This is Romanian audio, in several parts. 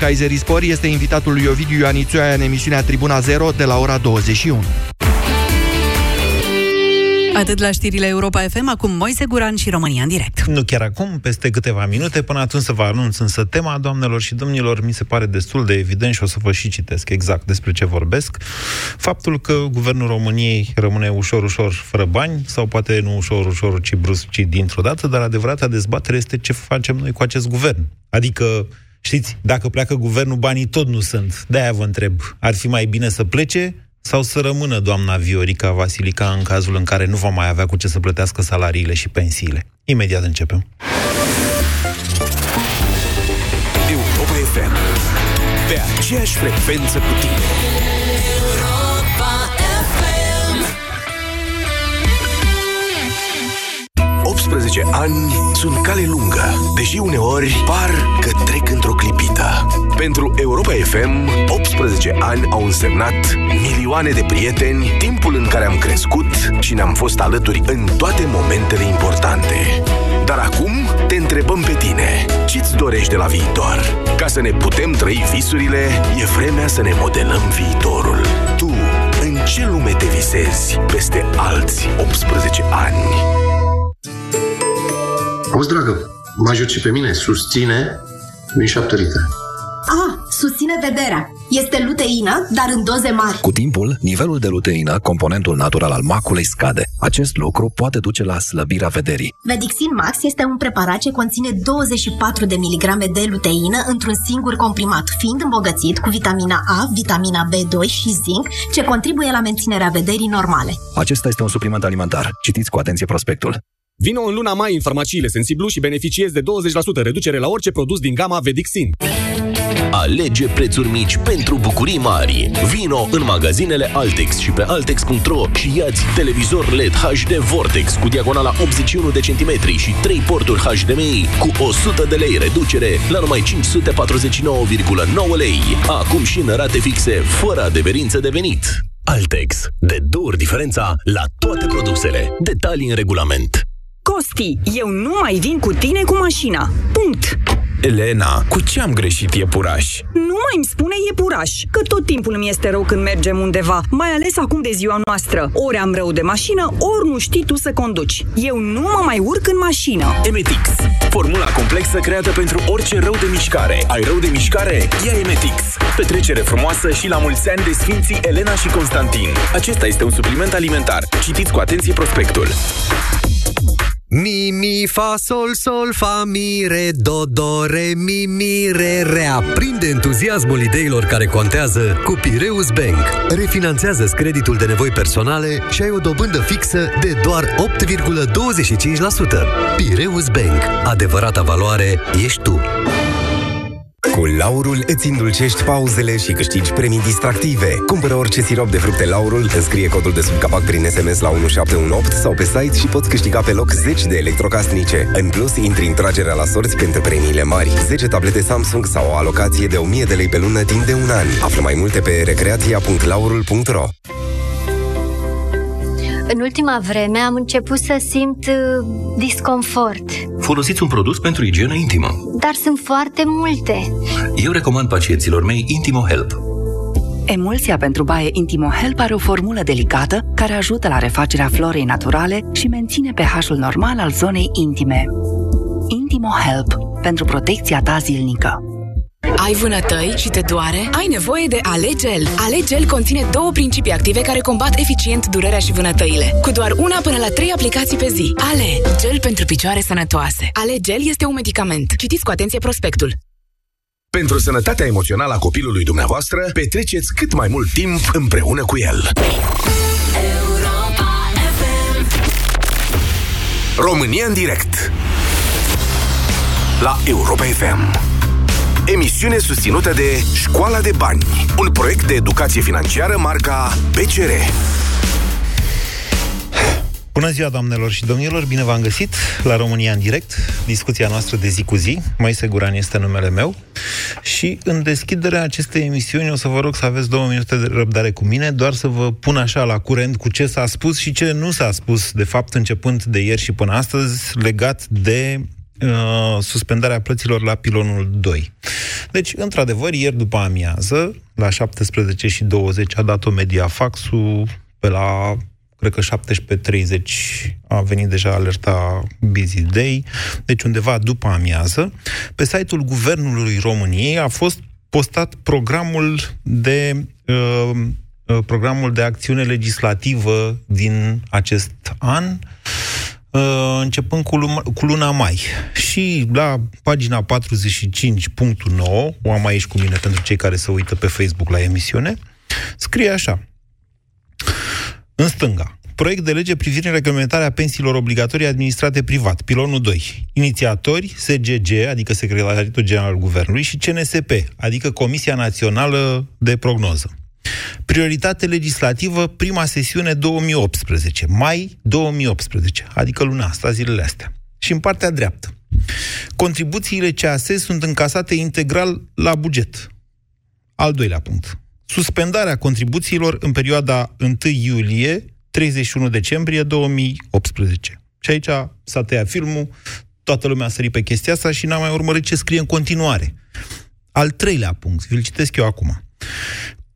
Kayserispor este invitatul lui Ovidiu Ioanițoaia în emisiunea Tribuna Zero de la ora 21. Atât la știrile Europa FM, acum Moise Guran și România în direct. Nu chiar acum, peste câteva minute, până atunci să vă anunț însă tema, doamnelor și domnilor, mi se pare destul de evident și o să vă și citesc exact despre ce vorbesc. Faptul că guvernul României rămâne ușor, ușor fără bani, sau poate nu ușor, ușor, ci brusc, ci dintr-o dată, dar adevărata dezbatere este ce facem noi cu acest guvern. Adică Știți, dacă pleacă guvernul, banii tot nu sunt. De-aia vă întreb, ar fi mai bine să plece sau să rămână doamna Viorica Vasilica în cazul în care nu va mai avea cu ce să plătească salariile și pensiile? Imediat începem. Europa FM. Pe aceeași frecvență cu tine. 18 ani sunt cale lungă, deși uneori par că trec într-o clipită. Pentru Europa FM, 18 ani au însemnat milioane de prieteni, timpul în care am crescut și ne-am fost alături în toate momentele importante. Dar acum te întrebăm pe tine, ce-ți dorești de la viitor? Ca să ne putem trăi visurile, e vremea să ne modelăm viitorul. Tu, în ce lume te visezi peste alți 18 ani? Auzi, dragă, mă ajut și pe mine, susține din șapte litere. Ah, susține vederea. Este luteină, dar în doze mari. Cu timpul, nivelul de luteină, componentul natural al maculei, scade. Acest lucru poate duce la slăbirea vederii. Medixin Max este un preparat ce conține 24 de miligrame de luteină într-un singur comprimat, fiind îmbogățit cu vitamina A, vitamina B2 și zinc, ce contribuie la menținerea vederii normale. Acesta este un supliment alimentar. Citiți cu atenție prospectul. Vino în luna mai în farmaciile Sensiblu și beneficiezi de 20% reducere la orice produs din gama Vedixin. Alege prețuri mici pentru bucurii mari. Vino în magazinele Altex și pe Altex.ro și iați televizor LED HD Vortex cu diagonala 81 de centimetri și 3 porturi HDMI cu 100 de lei reducere la numai 549,9 lei. Acum și în rate fixe, fără adeverință de venit. Altex. De două ori diferența la toate produsele. Detalii în regulament. Costi, eu nu mai vin cu tine cu mașina. Punct. Elena, cu ce am greșit iepuraș? Nu mai îmi spune iepuraș, că tot timpul îmi este rău când mergem undeva, mai ales acum de ziua noastră. Ori am rău de mașină, ori nu știi tu să conduci. Eu nu mă mai urc în mașină. Emetix. Formula complexă creată pentru orice rău de mișcare. Ai rău de mișcare? Ia Emetix. Petrecere frumoasă și la mulți ani de Sfinții Elena și Constantin. Acesta este un supliment alimentar. Citiți cu atenție prospectul. Mi, mi, fa, sol, sol, fa, mi, re, do, do, re, mi, mi, re, Reaprinde entuziasmul ideilor care contează cu Pireus Bank. Refinanțează creditul de nevoi personale și ai o dobândă fixă de doar 8,25%. Pireus Bank. Adevărata valoare ești tu. Cu Laurul îți indulcești pauzele și câștigi premii distractive. Cumpără orice sirop de fructe Laurul, înscrie codul de sub capac prin SMS la 1718 sau pe site și poți câștiga pe loc 10 de electrocasnice. În plus, intri în tragerea la sorți pentru premiile mari. 10 tablete Samsung sau o alocație de 1000 de lei pe lună timp de un an. Află mai multe pe recreația.laurul.ro În ultima vreme am început să simt uh, disconfort. Folosiți un produs pentru igienă intimă. Dar sunt foarte multe. Eu recomand pacienților mei Intimo Help. Emulsia pentru baie Intimo Help are o formulă delicată care ajută la refacerea florei naturale și menține pH-ul normal al zonei intime. Intimo Help pentru protecția ta zilnică. Ai vânătăi și te doare? Ai nevoie de Alegel. Alegel conține două principii active care combat eficient durerea și vânătăile. Cu doar una până la trei aplicații pe zi. Ale, gel pentru picioare sănătoase. Alegel este un medicament. Citiți cu atenție prospectul. Pentru sănătatea emoțională a copilului dumneavoastră, petreceți cât mai mult timp împreună cu el. România în direct La Europa FM Emisiune susținută de Școala de Bani Un proiect de educație financiară marca PCR Bună ziua, doamnelor și domnilor, bine v-am găsit la România în direct, discuția noastră de zi cu zi. Mai Seguran este numele meu. Și în deschiderea acestei emisiuni o să vă rog să aveți două minute de răbdare cu mine, doar să vă pun așa la curent cu ce s-a spus și ce nu s-a spus, de fapt, începând de ieri și până astăzi, legat de uh, suspendarea plăților la pilonul 2. Deci, într-adevăr, ieri după amiază, la 17 și 20 a dat-o Mediafaxul, pe la cred că 17.30 a venit deja alerta Busy Day, deci undeva după amiază, pe site-ul Guvernului României a fost postat programul de uh, uh programul de acțiune legislativă din acest an, uh, începând cu, luna, cu luna mai. Și la pagina 45.9, o am aici cu mine pentru cei care se uită pe Facebook la emisiune, scrie așa. În stânga, proiect de lege privind reglementarea pensiilor obligatorii administrate privat, pilonul 2. Inițiatori, SGG, adică Secretariatul General al Guvernului, și CNSP, adică Comisia Națională de Prognoză. Prioritate legislativă, prima sesiune 2018, mai 2018, adică luna asta, zilele astea. Și în partea dreaptă. Contribuțiile CAS sunt încasate integral la buget. Al doilea punct suspendarea contribuțiilor în perioada 1 iulie 31 decembrie 2018. Și aici s-a tăiat filmul, toată lumea a sărit pe chestia asta și n-a mai urmărit ce scrie în continuare. Al treilea punct, vi-l citesc eu acum.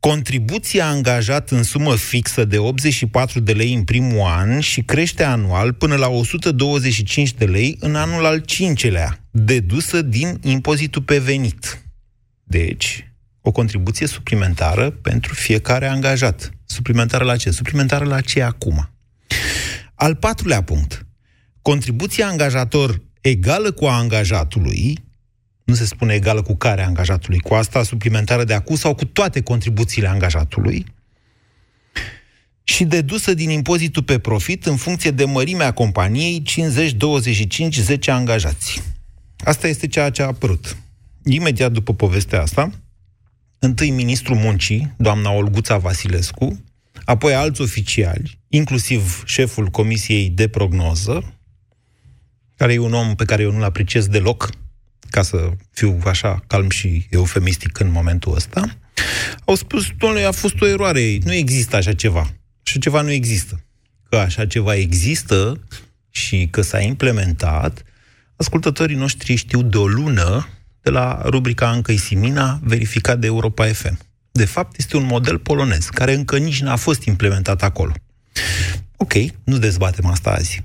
Contribuția angajată în sumă fixă de 84 de lei în primul an și crește anual până la 125 de lei în anul al cincelea, dedusă din impozitul pe venit. Deci, o contribuție suplimentară pentru fiecare angajat. Suplimentară la ce? Suplimentară la ce acum? Al patrulea punct. Contribuția angajator egală cu a angajatului, nu se spune egală cu care angajatului, cu asta suplimentară de acum sau cu toate contribuțiile angajatului, și dedusă din impozitul pe profit în funcție de mărimea companiei 50, 25, 10 angajați. Asta este ceea ce a apărut. Imediat după povestea asta, întâi ministrul muncii, doamna Olguța Vasilescu, apoi alți oficiali, inclusiv șeful Comisiei de Prognoză, care e un om pe care eu nu-l apreciez deloc, ca să fiu așa calm și eufemistic în momentul ăsta, au spus, domnule, a fost o eroare, nu există așa ceva. Așa ceva nu există. Că așa ceva există și că s-a implementat, ascultătorii noștri știu de o lună de la rubrica Încă Simina, verificat de Europa FM. De fapt, este un model polonez, care încă nici n-a fost implementat acolo. Ok, nu dezbatem asta azi.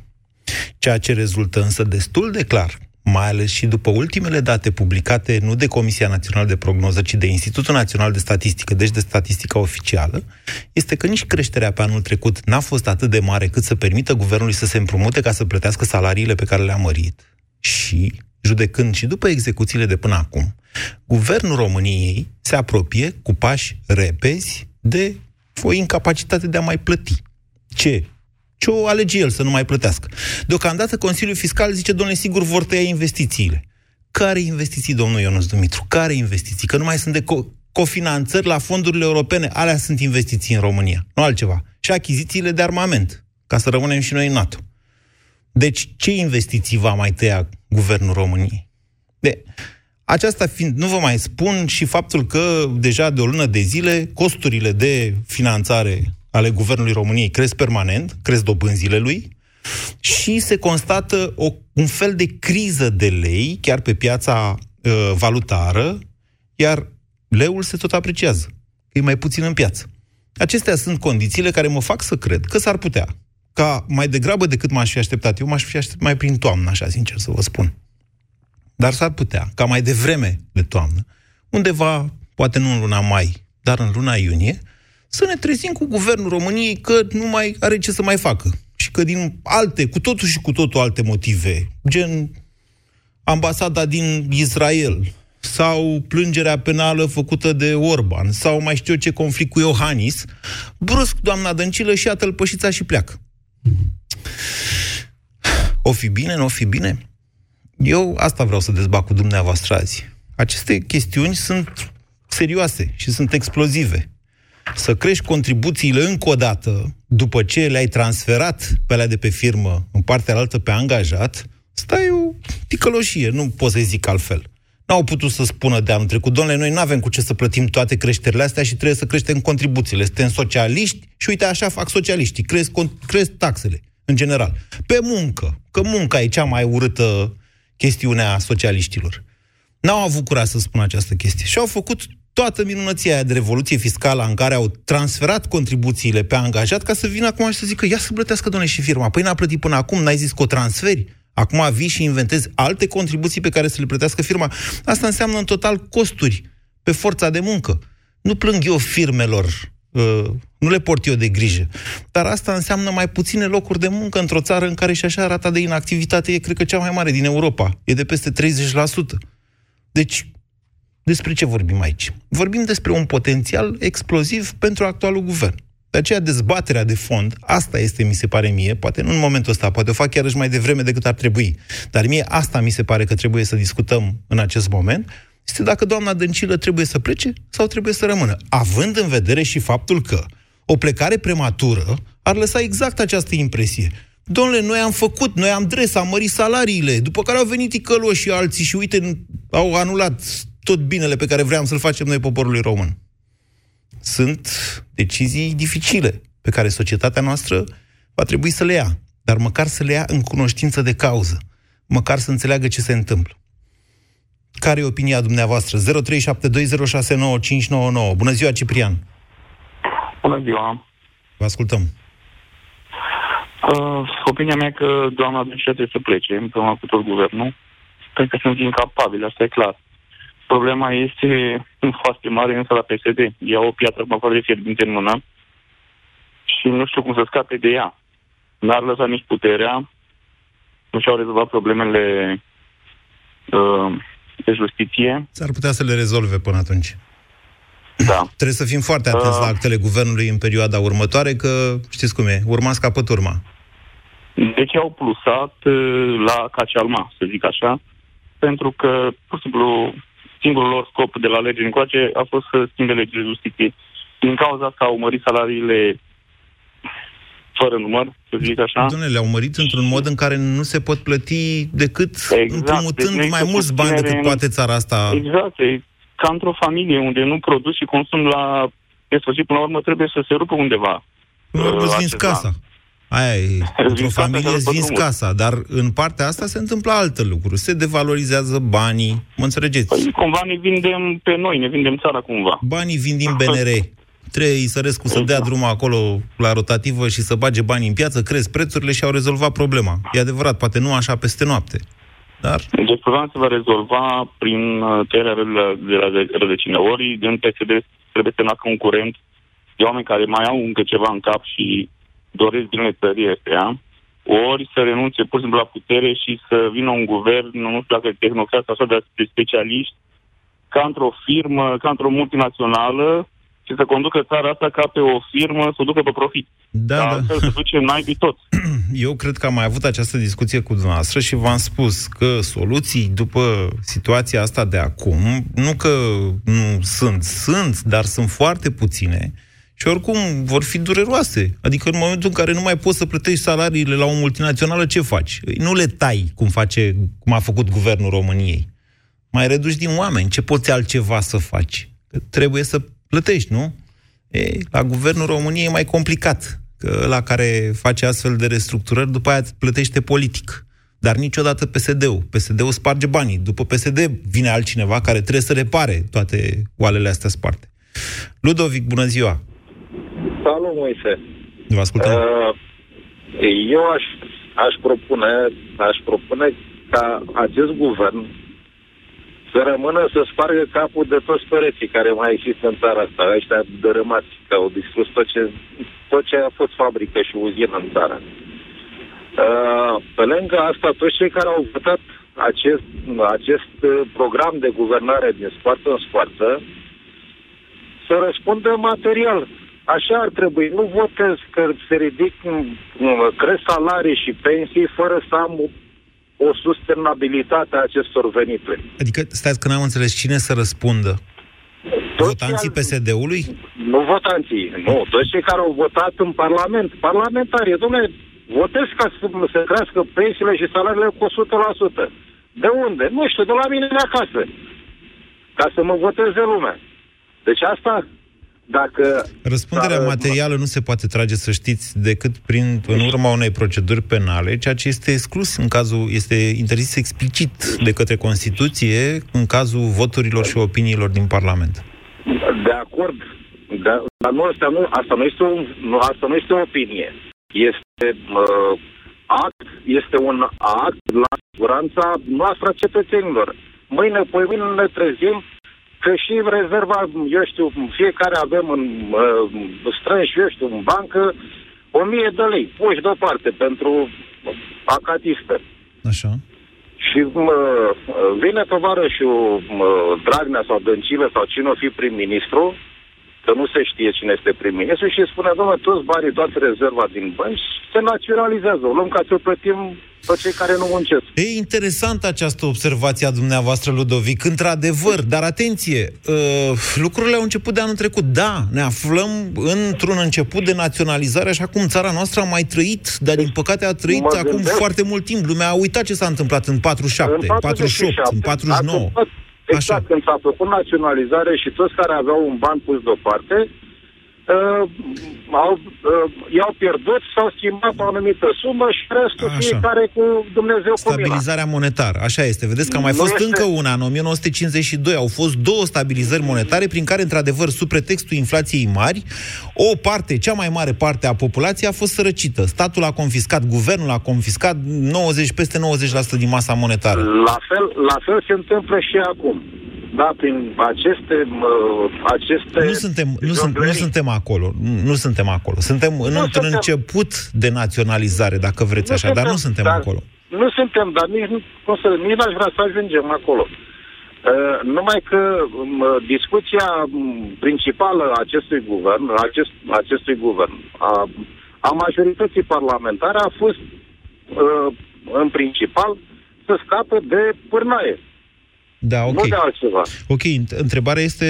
Ceea ce rezultă însă destul de clar, mai ales și după ultimele date publicate nu de Comisia Națională de Prognoză, ci de Institutul Național de Statistică, deci de statistica oficială, este că nici creșterea pe anul trecut n-a fost atât de mare cât să permită guvernului să se împrumute ca să plătească salariile pe care le-a mărit. Și judecând și după execuțiile de până acum, guvernul României se apropie cu pași repezi de o incapacitate de a mai plăti. Ce? Ce o alege el să nu mai plătească? Deocamdată Consiliul Fiscal zice, domnule, sigur vor tăia investițiile. Care investiții, domnul Ionuț Dumitru? Care investiții? Că nu mai sunt de co- cofinanțări la fondurile europene. Alea sunt investiții în România, nu altceva. Și achizițiile de armament, ca să rămânem și noi în NATO. Deci, ce investiții va mai tăia guvernul României? De, aceasta fiind, nu vă mai spun și faptul că deja de o lună de zile costurile de finanțare ale guvernului României cresc permanent, cresc dobânzile lui și se constată o, un fel de criză de lei chiar pe piața uh, valutară, iar leul se tot apreciază, că e mai puțin în piață. Acestea sunt condițiile care mă fac să cred că s-ar putea ca mai degrabă decât m-aș fi așteptat, eu m-aș fi așteptat mai prin toamnă, așa sincer să vă spun. Dar s-ar putea, ca mai devreme de toamnă, undeva, poate nu în luna mai, dar în luna iunie, să ne trezim cu guvernul României că nu mai are ce să mai facă. Și că din alte, cu totul și cu totul alte motive, gen ambasada din Israel, sau plângerea penală făcută de Orban, sau mai știu eu ce conflict cu Iohannis, brusc doamna Dăncilă și a tălpășița și pleacă. O fi bine, nu o fi bine? Eu asta vreau să dezbat cu dumneavoastră azi. Aceste chestiuni sunt serioase și sunt explozive. Să crești contribuțiile încă o dată după ce le-ai transferat pe alea de pe firmă în partea altă pe angajat, stai o ticăloșie, nu pot să zic altfel. N-au putut să spună de anul trecut, domnule, noi nu avem cu ce să plătim toate creșterile astea și trebuie să creștem contribuțiile. Suntem socialiști și uite așa fac socialiștii, cresc, cresc taxele, în general. Pe muncă, că munca e cea mai urâtă chestiune a socialiștilor. N-au avut curaj să spună această chestie și au făcut toată minunăția aia de revoluție fiscală în care au transferat contribuțiile pe angajat ca să vină acum și să zică ia să plătească, doamne, și firma. Păi n-a plătit până acum, n-ai zis că o transferi? Acum vii și inventezi alte contribuții pe care să le plătească firma. Asta înseamnă în total costuri pe forța de muncă. Nu plâng eu firmelor, uh, nu le port eu de grijă. Dar asta înseamnă mai puține locuri de muncă într-o țară în care și așa rata de inactivitate e, cred că, cea mai mare din Europa. E de peste 30%. Deci, despre ce vorbim aici? Vorbim despre un potențial exploziv pentru actualul guvern. De aceea dezbaterea de fond, asta este, mi se pare mie, poate nu în momentul ăsta, poate o fac chiar și mai devreme decât ar trebui, dar mie asta mi se pare că trebuie să discutăm în acest moment, este dacă doamna Dăncilă trebuie să plece sau trebuie să rămână, având în vedere și faptul că o plecare prematură ar lăsa exact această impresie. Domnule, noi am făcut, noi am dres, am mărit salariile, după care au venit icăloși și alții și uite, au anulat tot binele pe care vreau să-l facem noi poporului român. Sunt decizii dificile pe care societatea noastră va trebui să le ia, dar măcar să le ia în cunoștință de cauză, măcar să înțeleagă ce se întâmplă. Care e opinia dumneavoastră? 0372069599. Bună ziua, Ciprian! Bună ziua! Vă ascultăm. Uh, opinia mea că doamna Dâncea trebuie să plece împreună cu tot guvernul, pentru că sunt incapabili, asta e clar. Problema este foarte mare însă la PSD. Ia o piatră cu de fierbinte în mână și nu știu cum să scape de ea. N-ar lăsa nici puterea, nu și-au rezolvat problemele uh, de justiție. S-ar putea să le rezolve până atunci. Da. Trebuie să fim foarte atenți uh, la actele guvernului în perioada următoare, că știți cum e, urmați capăt urma. Deci au plusat uh, la Cacealma, să zic așa, pentru că, pur și simplu, singurul lor scop de la lege încoace a fost să schimbe legile justiției. Din cauza asta au mărit salariile fără număr, să zic așa. Domnule, le-au mărit într-un mod în care nu se pot plăti decât exact. împrumutând deci mai mulți bani decât în... poate țara asta. Exact, e ca într-o familie unde nu produci și consum la de sfârșit, până la urmă trebuie să se rupă undeva. Nu uh, îți vinzi casa. Aia e, într-o familie îți vinzi casa, dar în partea asta se întâmplă alte lucruri. Se devalorizează banii, mă înțelegeți? Păi, cumva ne vindem pe noi, ne vindem țara cumva. Banii vin din BNR. Trebuie Isărescu să dea drumul acolo la rotativă și să bage banii în piață, crezi prețurile și au rezolvat problema. E adevărat, poate nu așa peste noapte. Dar... Deci problema se va rezolva prin uh, tăierea de la rădăcină. Ori în PSD trebuie să nacă un curent de oameni care mai au încă ceva în cap și doresc binele țării astea, ori să renunțe pur și simplu la putere și să vină un guvern, nu știu dacă tehnocrat sau de specialiști, ca într-o firmă, ca într-o multinațională, și să conducă țara asta ca pe o firmă, să o ducă pe profit. Da, da. Să se duce naibii tot. Eu cred că am mai avut această discuție cu dumneavoastră și v-am spus că soluții după situația asta de acum, nu că nu sunt, sunt, dar sunt foarte puține și oricum vor fi dureroase. Adică în momentul în care nu mai poți să plătești salariile la o multinațională, ce faci? Nu le tai, cum, face, cum a făcut guvernul României. Mai reduci din oameni. Ce poți altceva să faci? Că trebuie să plătești, nu? E, la guvernul României e mai complicat. Că la care face astfel de restructurări, după aia plătește politic. Dar niciodată PSD-ul. PSD-ul sparge banii. După PSD vine altcineva care trebuie să repare toate oalele astea sparte. Ludovic, bună ziua! Salut, Moise. Vă ascultăm. Uh, eu aș, aș propune, aș propune ca acest guvern să rămână să spargă capul de toți pereții care mai există în țara asta, ăștia dărâmați, că au distrus tot ce, tot ce a fost fabrică și uzină în țară. Uh, pe lângă asta, toți cei care au votat acest, acest program de guvernare din scoarță în scoarță, să răspundă material Așa ar trebui. Nu votez că se ridic, cresc salarii și pensii fără să am o sustenabilitate a acestor venituri. Adică, stați că n-am înțeles cine să răspundă. Toți votanții al... PSD-ului? Nu votanții, nu. Toți cei care au votat în Parlament. Parlamentarii, domnule, votez ca să se crească pensiile și salariile cu 100%. De unde? Nu știu, de la mine de acasă. Ca să mă voteze lumea. Deci asta dacă... Răspunderea Dar, materială nu se poate trage, să știți, decât prin, în urma unei proceduri penale, ceea ce este exclus în cazul, este interzis explicit de către Constituție în cazul voturilor și opiniilor din Parlament. De acord, dar, dar nu, asta, nu, asta, nu este un, nu, asta nu este o opinie. Este uh, act, este un act la siguranța noastră a cetățenilor. Mâine, poi mâine ne trezim că și în rezerva, eu știu, fiecare avem în uh, strânși, eu știu, în bancă, o mie de lei, puși deoparte pentru acatiste. Așa. Și mă, vine tovarășul mă, Dragnea sau Dăncilă sau cine o fi prim-ministru, că nu se știe cine este prim-ministru, și spune, domnule, toți banii, toată rezerva din bănci se naționalizează. O luăm ca să plătim pe cei care nu muncesc. E interesant această observație a dumneavoastră, Ludovic, într-adevăr, dar atenție, uh, lucrurile au început de anul trecut. Da, ne aflăm într-un început de naționalizare, așa cum țara noastră a mai trăit, dar din păcate a trăit Mă acum gândesc- foarte mult timp. Lumea a uitat ce s-a întâmplat în 47, în 48, în 49. Exact, exact când s-a făcut naționalizare și toți care aveau un ban pus deoparte, uh, au, uh, i-au pierdut, s-au schimbat o anumită sumă și restul Așa. fiecare cu Dumnezeu cu mila. Stabilizarea monetară, așa este. Vedeți că a mai Nu fost este- încă una în 1952. Au fost două stabilizări monetare prin care, într-adevăr, sub pretextul inflației mari, o parte, cea mai mare parte a populației a fost sărăcită. Statul a confiscat, guvernul a confiscat 90, peste 90% din masa monetară. La fel, la fel se întâmplă și acum. Da, prin aceste, uh, aceste Nu suntem, nu, sunt, nu jonglerii. suntem acolo. Nu, nu suntem acolo. Suntem în, Nu într-un suntem. început de naționalizare, dacă vreți așa, dar nu suntem dar, acolo. Nu suntem, dar nici, nu- cum să, nici n-aș vrea să ajungem acolo. Uh, numai că um, discuția um, principală a acestui guvern, a acest, a acestui guvern, a, a majorității parlamentare a fost uh, în principal să scape de pârnaie, Da, ok. nu de altceva. Ok, ant- întrebarea este...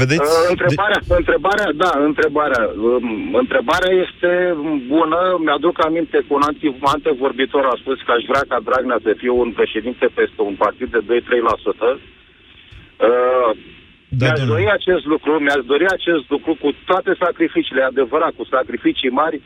Vedeți? Uh, întrebarea, de... întrebarea, da, întrebarea. Um, întrebarea este bună. Mi-aduc aminte că un anti- antevorbitor a spus că aș vrea ca Dragnea să fie un președinte peste un partid de 2-3%. Uh, Da, mi-aș domnule. dori acest lucru, mi-aș dori acest lucru cu toate sacrificiile, e adevărat, cu sacrificii mari,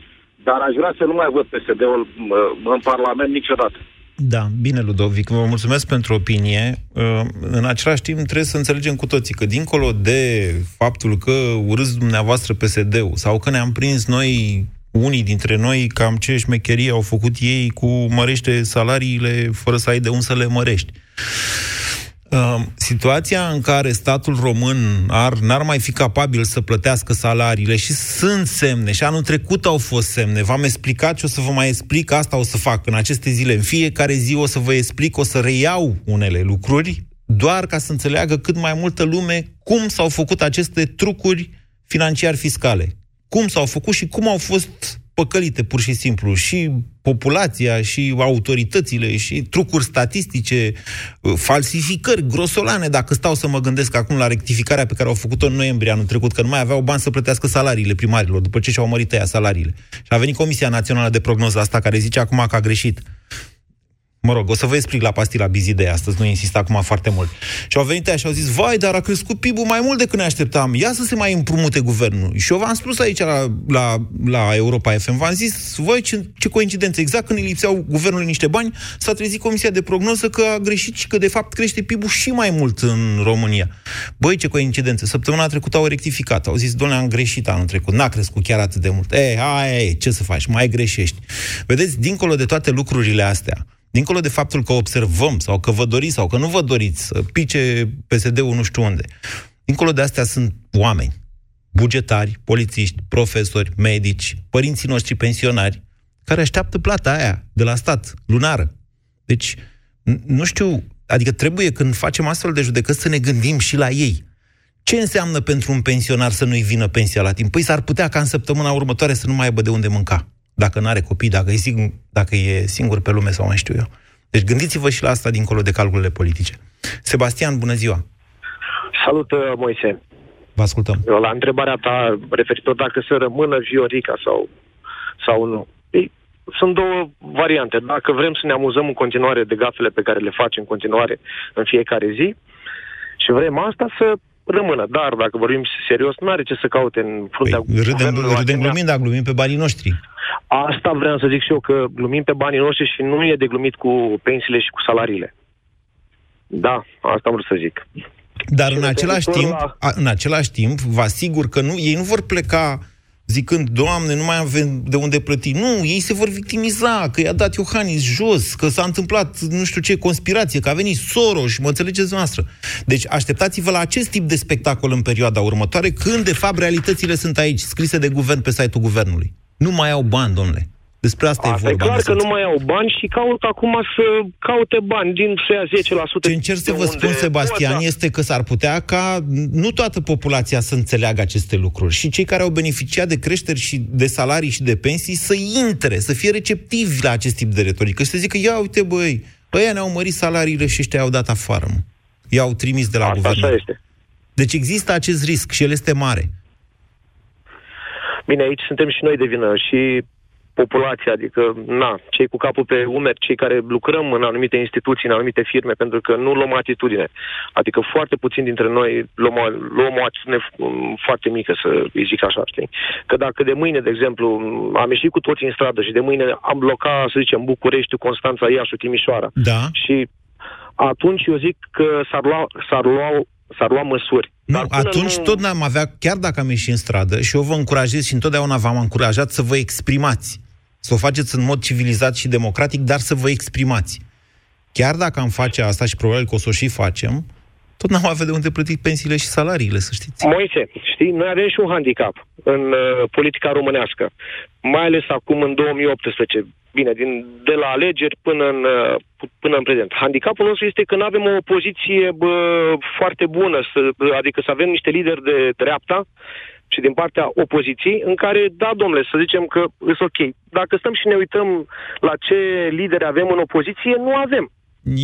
dar aș vrea să nu mai văd PSD-ul uh, în Parlament niciodată. Da, bine, Ludovic, vă mulțumesc pentru opinie. Uh, În același timp, trebuie să înțelegem cu toții că, dincolo de faptul că urâți dumneavoastră PSD-ul sau că ne-am prins noi, unii dintre noi, cam ce șmecherie au făcut ei cu mărește salariile fără să ai de unde să le mărești. Uh, situația în care statul român ar, n-ar mai fi capabil să plătească salariile și sunt semne, și anul trecut au fost semne, v-am explicat și o să vă mai explic, asta o să fac în aceste zile, în fiecare zi o să vă explic, o să reiau unele lucruri, doar ca să înțeleagă cât mai multă lume cum s-au făcut aceste trucuri financiar-fiscale. Cum s-au făcut și cum au fost păcălite pur și simplu și populația și autoritățile și trucuri statistice, uh, falsificări grosolane, dacă stau să mă gândesc acum la rectificarea pe care au făcut-o în noiembrie anul trecut, că nu mai aveau bani să plătească salariile primarilor, după ce și-au mărit ea salariile. Și a venit Comisia Națională de Prognoză asta, care zice acum că a greșit. Mă rog, o să vă explic la pastila Bizidei astăzi, nu insist acum foarte mult. Și au venit aia și au zis, vai, dar a crescut PIB-ul mai mult decât ne așteptam. Ia să se mai împrumute guvernul. Și eu v-am spus aici la, la, la Europa FM, v-am zis, voi, ce, ce coincidență, exact când îi lipseau guvernului niște bani, s-a trezit Comisia de Prognoză că a greșit și că de fapt crește PIB-ul și mai mult în România. Băi, ce coincidență, săptămâna trecută au rectificat, au zis, doamne, am greșit anul trecut, n-a crescut chiar atât de mult. E, aia e, ce să faci, mai greșești. Vedeți, dincolo de toate lucrurile astea, dincolo de faptul că observăm sau că vă doriți sau că nu vă doriți să pice PSD-ul nu știu unde, dincolo de astea sunt oameni, bugetari, polițiști, profesori, medici, părinții noștri pensionari, care așteaptă plata aia de la stat, lunară. Deci, n- nu știu, adică trebuie când facem astfel de judecăți să ne gândim și la ei. Ce înseamnă pentru un pensionar să nu-i vină pensia la timp? Păi s-ar putea ca în săptămâna următoare să nu mai aibă de unde mânca. Dacă nu are copii, dacă e, singur, dacă e singur pe lume sau mai știu eu. Deci gândiți-vă și la asta dincolo de calculele politice. Sebastian, bună ziua! Salut, uh, Moise. Vă ascultăm. Eu, la întrebarea ta referitor dacă să rămână Viorica sau, sau nu. Ei, sunt două variante. Dacă vrem să ne amuzăm în continuare de gafele pe care le facem în continuare în fiecare zi și vrem asta, să rămână. Dar dacă vorbim serios, nu are ce să caute în fruntea Păi, râdem, guvernului râdem asemenea. glumind, dar glumim pe banii noștri. Asta vreau să zic și eu, că glumim pe banii noștri și nu e de glumit cu pensiile și cu salariile. Da, asta am vrut să zic. Dar în același, referitor timp, la- a, în același timp, vă asigur că nu, ei nu vor pleca zicând, Doamne, nu mai avem de unde plăti. Nu, ei se vor victimiza, că i-a dat Iohannis jos, că s-a întâmplat nu știu ce conspirație, că a venit Soros, mă înțelegeți noastră. Deci așteptați-vă la acest tip de spectacol în perioada următoare, când de fapt realitățile sunt aici, scrise de guvern pe site-ul guvernului. Nu mai au bani, domnule. Despre asta, Asta e e vorba. clar în că esență. nu mai au bani și caut acum să caute bani din să ia 10%. Ce încerc să de vă unde spun, Sebastian, pot, da. este că s-ar putea ca nu toată populația să înțeleagă aceste lucruri și cei care au beneficiat de creșteri și de salarii și de pensii să intre, să fie receptivi la acest tip de retorică și să zică, ia uite băi, ăia ne-au mărit salariile și ăștia au dat afară, mă. I-au trimis de la Asta guvern. așa este. Deci există acest risc și el este mare. Bine, aici suntem și noi de vină și populația, adică, na, cei cu capul pe umeri, cei care lucrăm în anumite instituții, în anumite firme, pentru că nu luăm atitudine. Adică foarte puțin dintre noi luăm o, luăm o atitudine f- foarte mică, să îi zic așa, știi? Că dacă de mâine, de exemplu, am ieșit cu toții în stradă și de mâine am blocat, să zicem, București, Constanța, Iași, Timișoara, Da. și atunci eu zic că s-ar lua, s-ar lua, s-ar lua măsuri. Nu, Dar până atunci nu- tot n-am avea, chiar dacă am ieșit în stradă, și eu vă încurajez și întotdeauna v-am încurajat să vă exprimați. Să o faceți în mod civilizat și democratic, dar să vă exprimați. Chiar dacă am face asta și probabil că o să o și facem, tot n-am avea de unde plăti pensiile și salariile, să știți. Moise, știi, noi avem și un handicap în uh, politica românească, mai ales acum în 2018, bine, din, de la alegeri până în, uh, până în prezent. Handicapul nostru este că nu avem o poziție bă, foarte bună, să, adică să avem niște lideri de dreapta și din partea opoziției, în care, da, domnule, să zicem că e ok. Dacă stăm și ne uităm la ce lideri avem în opoziție, nu avem.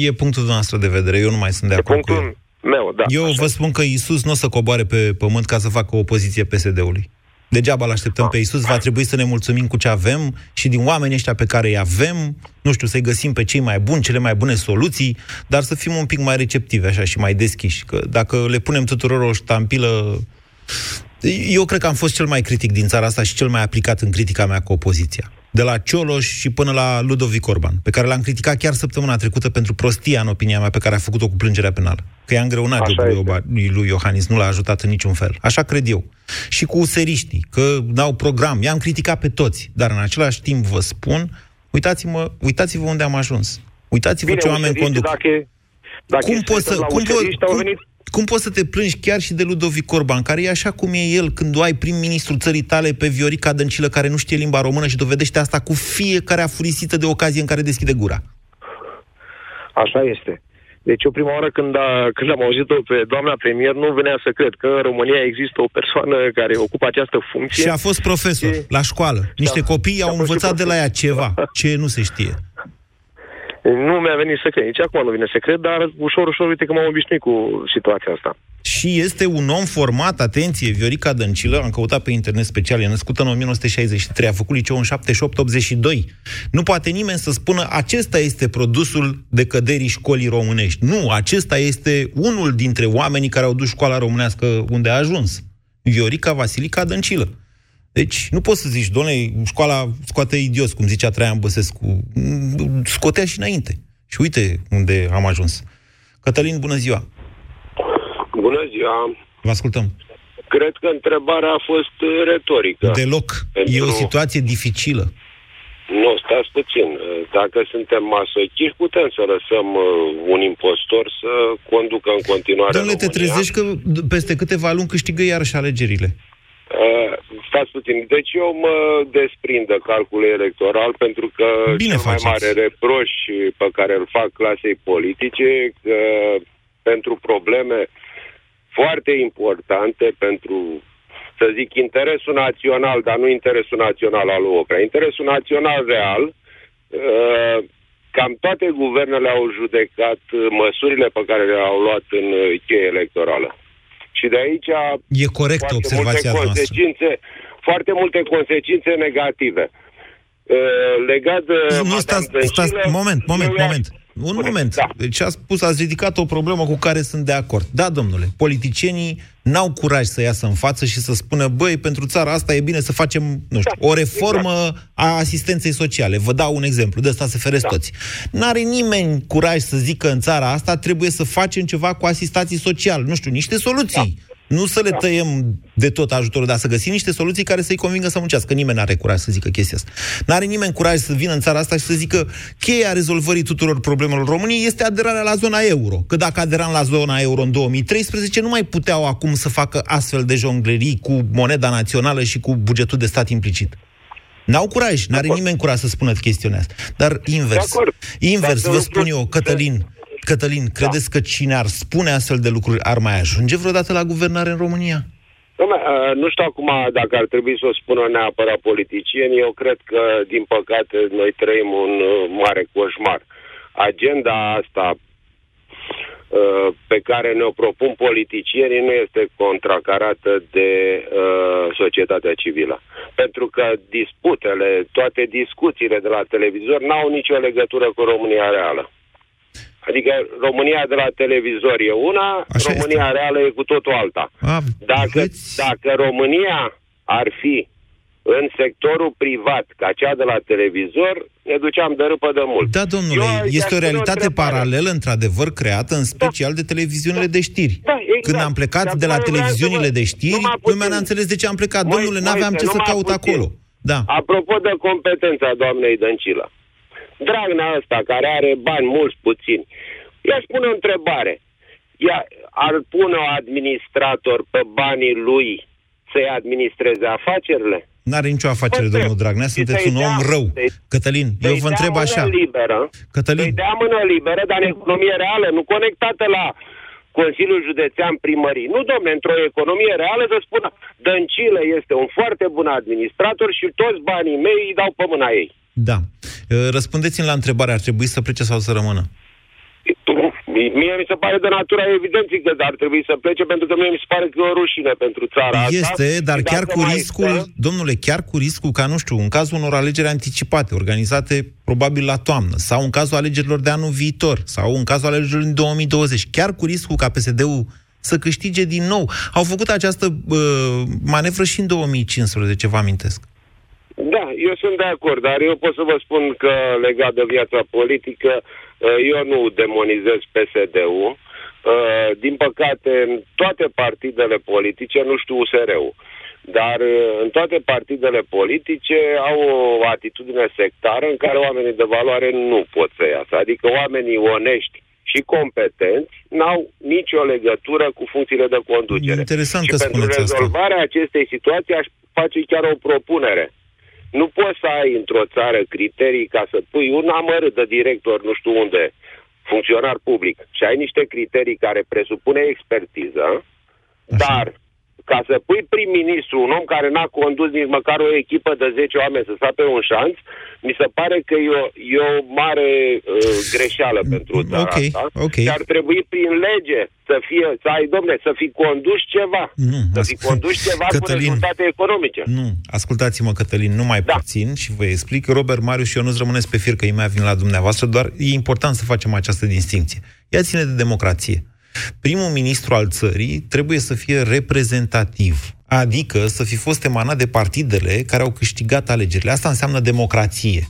E punctul noastră de vedere, eu nu mai sunt de acord cu el. Meu, da. Eu vă spun că Isus nu o să coboare pe pământ ca să facă o opoziție PSD-ului. Degeaba îl așteptăm pe Isus, va trebui să ne mulțumim cu ce avem și din oamenii ăștia pe care îi avem, nu știu, să-i găsim pe cei mai buni, cele mai bune soluții, dar să fim un pic mai receptivi așa și mai deschiși. Că dacă le punem tuturor o ștampilă... Eu cred că am fost cel mai critic din țara asta și cel mai aplicat în critica mea cu opoziția. De la Cioloș și până la Ludovic Orban, pe care l-am criticat chiar săptămâna trecută pentru prostia, în opinia mea, pe care a făcut-o cu plângerea penală. Că i-a îngreunat Așa jobul lui, este. Oba- lui lui Iohannis, nu l-a ajutat în niciun fel. Așa cred eu. Și cu useriștii, că n-au program. I-am criticat pe toți, dar în același timp vă spun, uitați-mă, uitați-vă unde am ajuns. Uitați-vă Bine, ce oameni useriștii, conduc. Dacă, dacă cum e poți să să, la cum, po- useriști, au cum, venit cum poți să te plângi chiar și de Ludovic Orban, care e așa cum e el când o ai prim-ministrul țării tale pe Viorica Dăncilă, care nu știe limba română și dovedește asta cu fiecare afurisită de ocazie în care deschide gura. Așa este. Deci eu prima oară când, a, când am auzit-o pe doamna premier, nu venea să cred că în România există o persoană care ocupă această funcție. Și a fost profesor la școală. Niște copii au fost și învățat de la ea profesor. ceva, ce nu se știe. Nu mi-a venit să cred. Nici acum nu vine să cred, dar ușor, ușor, uite că m-am obișnuit cu situația asta. Și este un om format, atenție, Viorica Dăncilă, am căutat pe internet special, e născută în 1963, a făcut liceu în 78-82. Nu poate nimeni să spună acesta este produsul decăderii școlii românești. Nu, acesta este unul dintre oamenii care au dus școala românească unde a ajuns. Viorica Vasilica Dăncilă. Deci nu poți să zici, doamne, școala scoate idios, cum zicea Traian Băsescu. Scotea și înainte. Și uite unde am ajuns. Cătălin, bună ziua! Bună ziua! Vă ascultăm. Cred că întrebarea a fost uh, retorică. Deloc. E o situație dificilă. Nu, stați puțin. Uh, Dacă suntem masochiști, putem să lăsăm uh, un impostor să conducă în continuare Domnule, te România. trezești că d- peste câteva luni câștigă iarăși alegerile. Uh, stați puțin. Deci eu mă desprind de calculul electoral pentru că Bine cel mai faceți. mare reproș pe care îl fac clasei politice că pentru probleme foarte importante pentru să zic, interesul național, dar nu interesul național al lui Oprea, interesul național real, uh, cam toate guvernele au judecat uh, măsurile pe care le-au luat în uh, cheie electorală. Și de aici E corect foarte observația multe noastră. consecințe, foarte multe consecințe negative. Uh, legat de Nu, Madame stați, Dăncilă, stați, moment, moment, eu i-aș- moment. Un moment. Da. Deci a spus, ați ridicat o problemă cu care sunt de acord. Da, domnule, politicienii n-au curaj să iasă în față și să spună, băi, pentru țara asta e bine să facem, nu știu, da, o reformă exact. a asistenței sociale. Vă dau un exemplu, de asta se feresc da. toți. N-are nimeni curaj să zică în țara asta trebuie să facem ceva cu asistații sociale. Nu știu, niște soluții. Da. Nu să le tăiem de tot ajutorul, dar să găsim niște soluții care să-i convingă să muncească. Nimeni nu are curaj să zică chestia asta. N-are nimeni curaj să vină în țara asta și să zică cheia rezolvării tuturor problemelor României este aderarea la zona euro. Că dacă aderam la zona euro în 2013, nu mai puteau acum să facă astfel de jonglerii cu moneda națională și cu bugetul de stat implicit. N-au curaj, n-are nimeni curaj să spună chestiunea asta. Dar invers, invers, vă spun eu, Cătălin, Cătălin, da. credeți că cine ar spune astfel de lucruri ar mai ajunge vreodată la guvernare în România? Dom'le, uh, nu știu acum dacă ar trebui să o spună neapărat politicieni. Eu cred că, din păcate, noi trăim un uh, mare coșmar. Agenda asta uh, pe care ne-o propun politicienii nu este contracarată de uh, societatea civilă. Pentru că disputele, toate discuțiile de la televizor n-au nicio legătură cu România reală. Adică România de la televizor e una, Așa România este. reală e cu totul alta. A, dacă, dacă România ar fi în sectorul privat, ca cea de la televizor, ne duceam de râpă de mult. Da, domnule, Eu, este o realitate paralelă, într-adevăr, creată în special da. de televiziunile da. de știri. Da, exact. Când am plecat de, de la televiziunile de știri, lumea n-a înțeles de ce am plecat. Mai, domnule, n-aveam ce să caut puțin. acolo. Da. Apropo de competența doamnei Dăncilă, Dragnea ăsta, care are bani mulți, puțini, ea spune o întrebare. Ea ar pune un administrator pe banii lui să-i administreze afacerile? N-are nicio afacere, domnul Dragnea, sunteți un om rău. Cătălin, eu vă întreb așa. Liberă, Cătălin. Să-i dea mână liberă, dar în economie reală, nu conectată la Consiliul Județean Primării. Nu, domne, într-o economie reală să spună Dăncilă este un foarte bun administrator și toți banii mei îi dau pe mâna ei. Da. Răspundeți-mi la întrebare, ar trebui să plece sau să rămână? Mie mi se pare de natura evidenții că ar trebui să plece, pentru că mie mi se pare că e o rușine pentru țara este, asta. Este, dar chiar cu riscul, stă... domnule, chiar cu riscul ca, nu știu, în cazul unor alegeri anticipate, organizate probabil la toamnă, sau în cazul alegerilor de anul viitor, sau în cazul alegerilor din 2020, chiar cu riscul ca PSD-ul să câștige din nou. Au făcut această uh, manevră și în 2015, vă amintesc. Da, eu sunt de acord, dar eu pot să vă spun că legat de viața politică, uh, eu nu demonizez PSD-ul. Uh, din păcate, toate partidele politice, nu știu USR-ul, dar uh, în toate partidele politice au o atitudine sectară în care oamenii de valoare nu pot să iasă. Adică oamenii onești și competenți n-au nicio legătură cu funcțiile de conducere. Interesant și că pentru rezolvarea asta. acestei situații aș face chiar o propunere. Nu poți să ai într-o țară criterii ca să pui un amărât de director nu știu unde, funcționar public, și ai niște criterii care presupune expertiză, Așa. dar ca să pui prim-ministru, un om care n-a condus nici măcar o echipă de 10 oameni să stea pe un șanț, mi se pare că e o, e o mare uh, greșeală pentru țara okay, asta. Okay. Și ar trebui prin lege să fie, să ai, domne, să fi condus ceva. Nu, să fi condus ceva Cătălin, cu rezultate economice. Nu, ascultați-mă, Cătălin, nu mai da. puțin și vă explic. Robert Marius și eu nu-ți rămâneți pe fir că imediat vin la dumneavoastră, doar e important să facem această distinție. Ea ține de democrație primul ministru al țării trebuie să fie reprezentativ, adică să fi fost emanat de partidele care au câștigat alegerile. Asta înseamnă democrație.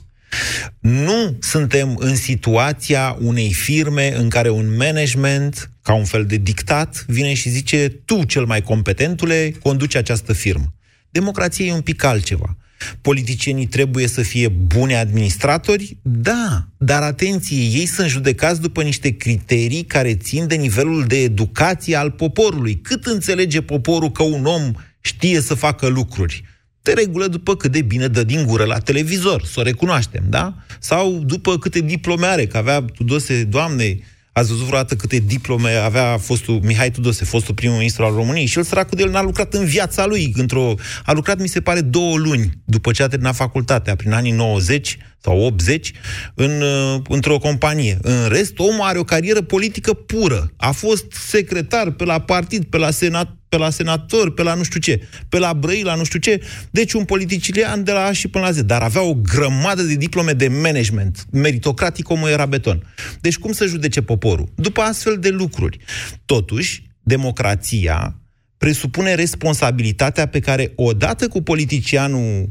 Nu suntem în situația unei firme în care un management, ca un fel de dictat, vine și zice tu, cel mai competentule, conduce această firmă. Democrația e un pic altceva. Politicienii trebuie să fie buni administratori? Da, dar atenție, ei sunt judecați după niște criterii care țin de nivelul de educație al poporului. Cât înțelege poporul că un om știe să facă lucruri? De regulă după cât de bine dă din gură la televizor, să o recunoaștem, da? Sau după câte diplome are, că avea Tudose, doamne, Ați văzut vreodată câte diplome avea fostul Mihai Tudose, fostul primul ministru al României? Și el, săracul de el, n-a lucrat în viața lui. Într-o... A lucrat, mi se pare, două luni după ce a terminat facultatea, prin anii 90, sau 80 în, uh, într-o companie. În rest, omul are o carieră politică pură. A fost secretar pe la partid, pe la senat, pe la senator, pe la nu știu ce, pe la Brăi, la nu știu ce. Deci un politician de la A și până la Z. Dar avea o grămadă de diplome de management. Meritocratic omul era beton. Deci cum să judece poporul? După astfel de lucruri. Totuși, democrația presupune responsabilitatea pe care, odată cu politicianul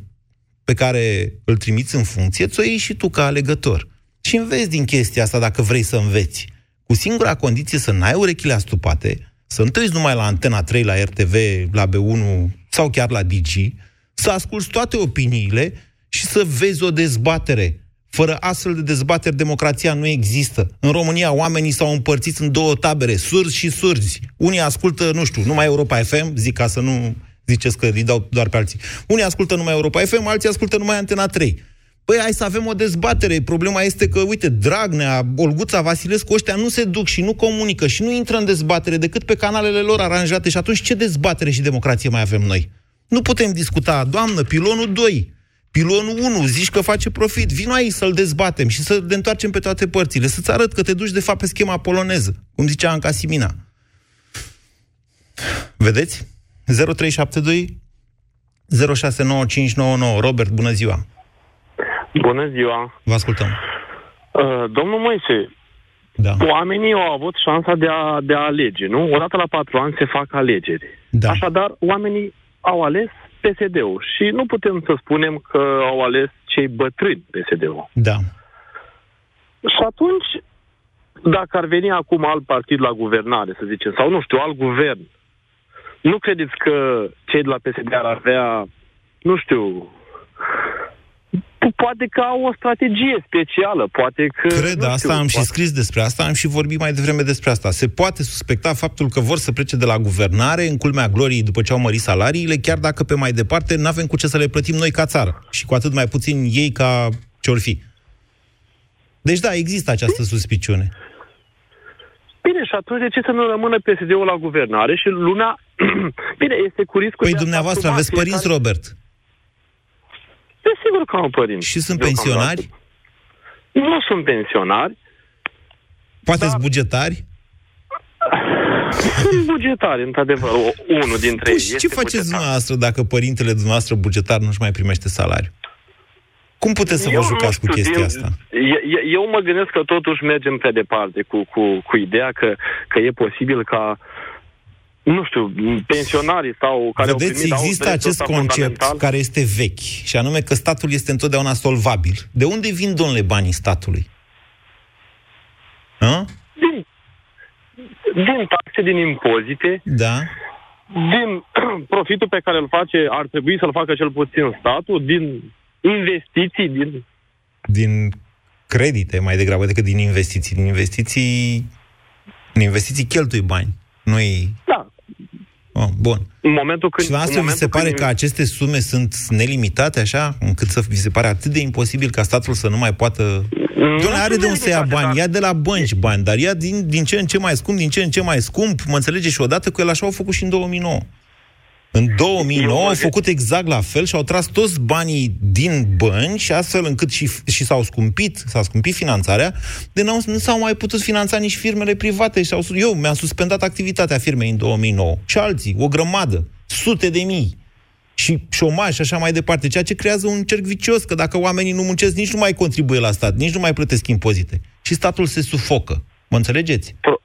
pe care îl trimiți în funcție, ți-o iei și tu ca alegător. Și înveți din chestia asta dacă vrei să înveți. Cu singura condiție să n-ai urechile astupate, să nu numai la Antena 3, la RTV, la B1 sau chiar la DG, să asculți toate opiniile și să vezi o dezbatere. Fără astfel de dezbateri, democrația nu există. În România, oamenii s-au împărțit în două tabere, surzi și surzi. Unii ascultă, nu știu, numai Europa FM, zic ca să nu ziceți că îi dau doar pe alții. Unii ascultă numai Europa FM, alții ascultă numai Antena 3. Păi hai să avem o dezbatere. Problema este că, uite, Dragnea, Olguța, Vasilescu, ăștia nu se duc și nu comunică și nu intră în dezbatere decât pe canalele lor aranjate. Și atunci ce dezbatere și democrație mai avem noi? Nu putem discuta, doamnă, pilonul 2, pilonul 1, zici că face profit, vino aici să-l dezbatem și să ne întoarcem pe toate părțile, să-ți arăt că te duci de fapt pe schema poloneză, cum zicea Anca Simina. Vedeți? 0372 069599. Robert, bună ziua! Bună ziua! Vă ascultăm. Uh, domnul Moise, da. oamenii au avut șansa de a, de a alege, nu? Odată la patru ani se fac alegeri. Da. Așadar, oamenii au ales PSD-ul și nu putem să spunem că au ales cei bătrâni PSD-ul. Da. Și atunci, dacă ar veni acum alt partid la guvernare, să zicem, sau nu știu, alt guvern, nu credeți că cei de la PSD ar avea, nu știu, poate că au o strategie specială, poate că... Cred, asta știu, am poate... și scris despre asta, am și vorbit mai devreme despre asta. Se poate suspecta faptul că vor să plece de la guvernare în culmea gloriei după ce au mărit salariile, chiar dacă pe mai departe nu avem cu ce să le plătim noi ca țară și cu atât mai puțin ei ca ce-or fi. Deci da, există această suspiciune. Bine, și atunci de ce să nu rămână PSD-ul la guvernare și lumea... Bine, este cu riscul Păi dumneavoastră aveți părinți, care... Robert. Desigur că am părinți. Și sunt pensionari? Nu sunt pensionari. Poate dar... bugetari? Sunt bugetari, într-adevăr, unul dintre păi ei. Și ce faceți bugetar. dumneavoastră dacă părintele dumneavoastră bugetar nu-și mai primește salariu? Cum puteți să vă eu jucați știu, cu chestia eu, asta? Eu mă gândesc că totuși mergem pe departe cu, cu, cu ideea că, că e posibil ca nu știu, pensionarii sau care Vedeți, au primit, există acest concept care este vechi, și anume că statul este întotdeauna solvabil. De unde vin, domnule, banii statului? Hă? Din, din taxe, din impozite, da. din profitul pe care îl face, ar trebui să-l facă cel puțin statul, din investiții, din... Din credite, mai degrabă decât din investiții. Din investiții, din investiții cheltui bani. Nu-i... Da, Oh, bun. În momentul când... Și la asta vi se pare când... că aceste sume sunt nelimitate, așa, încât să vi se pare atât de imposibil ca statul să nu mai poată... Nu are de unde să ia bani, dar... ia de la bănci bani, dar ia din, din ce în ce mai scump, din ce în ce mai scump, mă înțelege, și odată cu el așa au făcut și în 2009. În 2009 au făcut exact la fel și au tras toți banii din bănci, astfel încât și, și s-au scumpit, s-a scumpit finanțarea, de nu, nu s-au mai putut finanța nici firmele private. Și au, eu mi-am suspendat activitatea firmei în 2009 și alții, o grămadă, sute de mii și șomaj și așa mai departe, ceea ce creează un cerc vicios, că dacă oamenii nu muncesc, nici nu mai contribuie la stat, nici nu mai plătesc impozite. Și statul se sufocă. Mă înțelegeți? Pro-